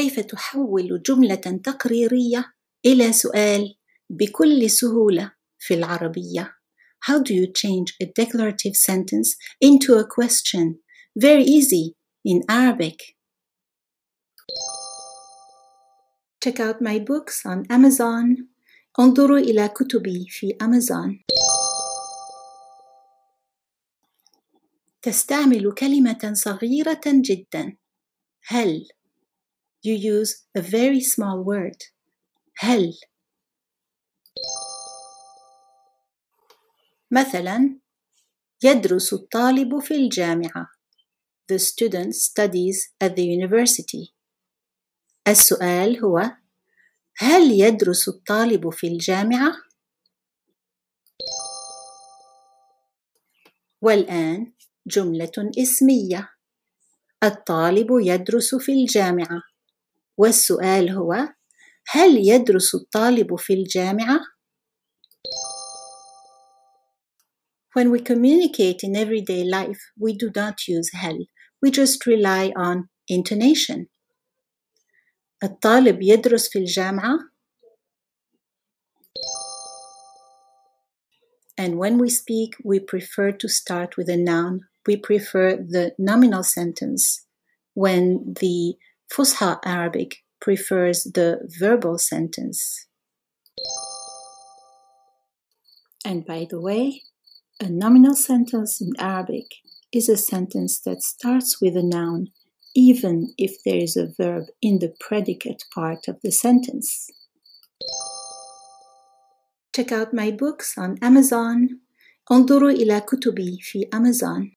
كيف تحول جملة تقريرية إلى سؤال بكل سهولة في العربية How do you change a declarative sentence into a question? Very easy in Arabic. Check out my books on Amazon. انظروا إلى كتبي في أمازون. تستعمل كلمة صغيرة جدا. هل. You use a very small word. هل. مثلا يدرس الطالب في الجامعة The student studies at the university السؤال هو هل يدرس الطالب في الجامعة؟ والآن جملة اسمية الطالب يدرس في الجامعة والسؤال هو هل يدرس الطالب في الجامعة؟ When we communicate in everyday life, we do not use هل. We just rely on intonation. الطالب يدرس في الجامعة. And when we speak, we prefer to start with a noun. We prefer the nominal sentence when the Fusha Arabic prefers the verbal sentence. And by the way, a nominal sentence in Arabic is a sentence that starts with a noun, even if there is a verb in the predicate part of the sentence. Check out my books on Amazon. انظروا إلى كتبي في Amazon.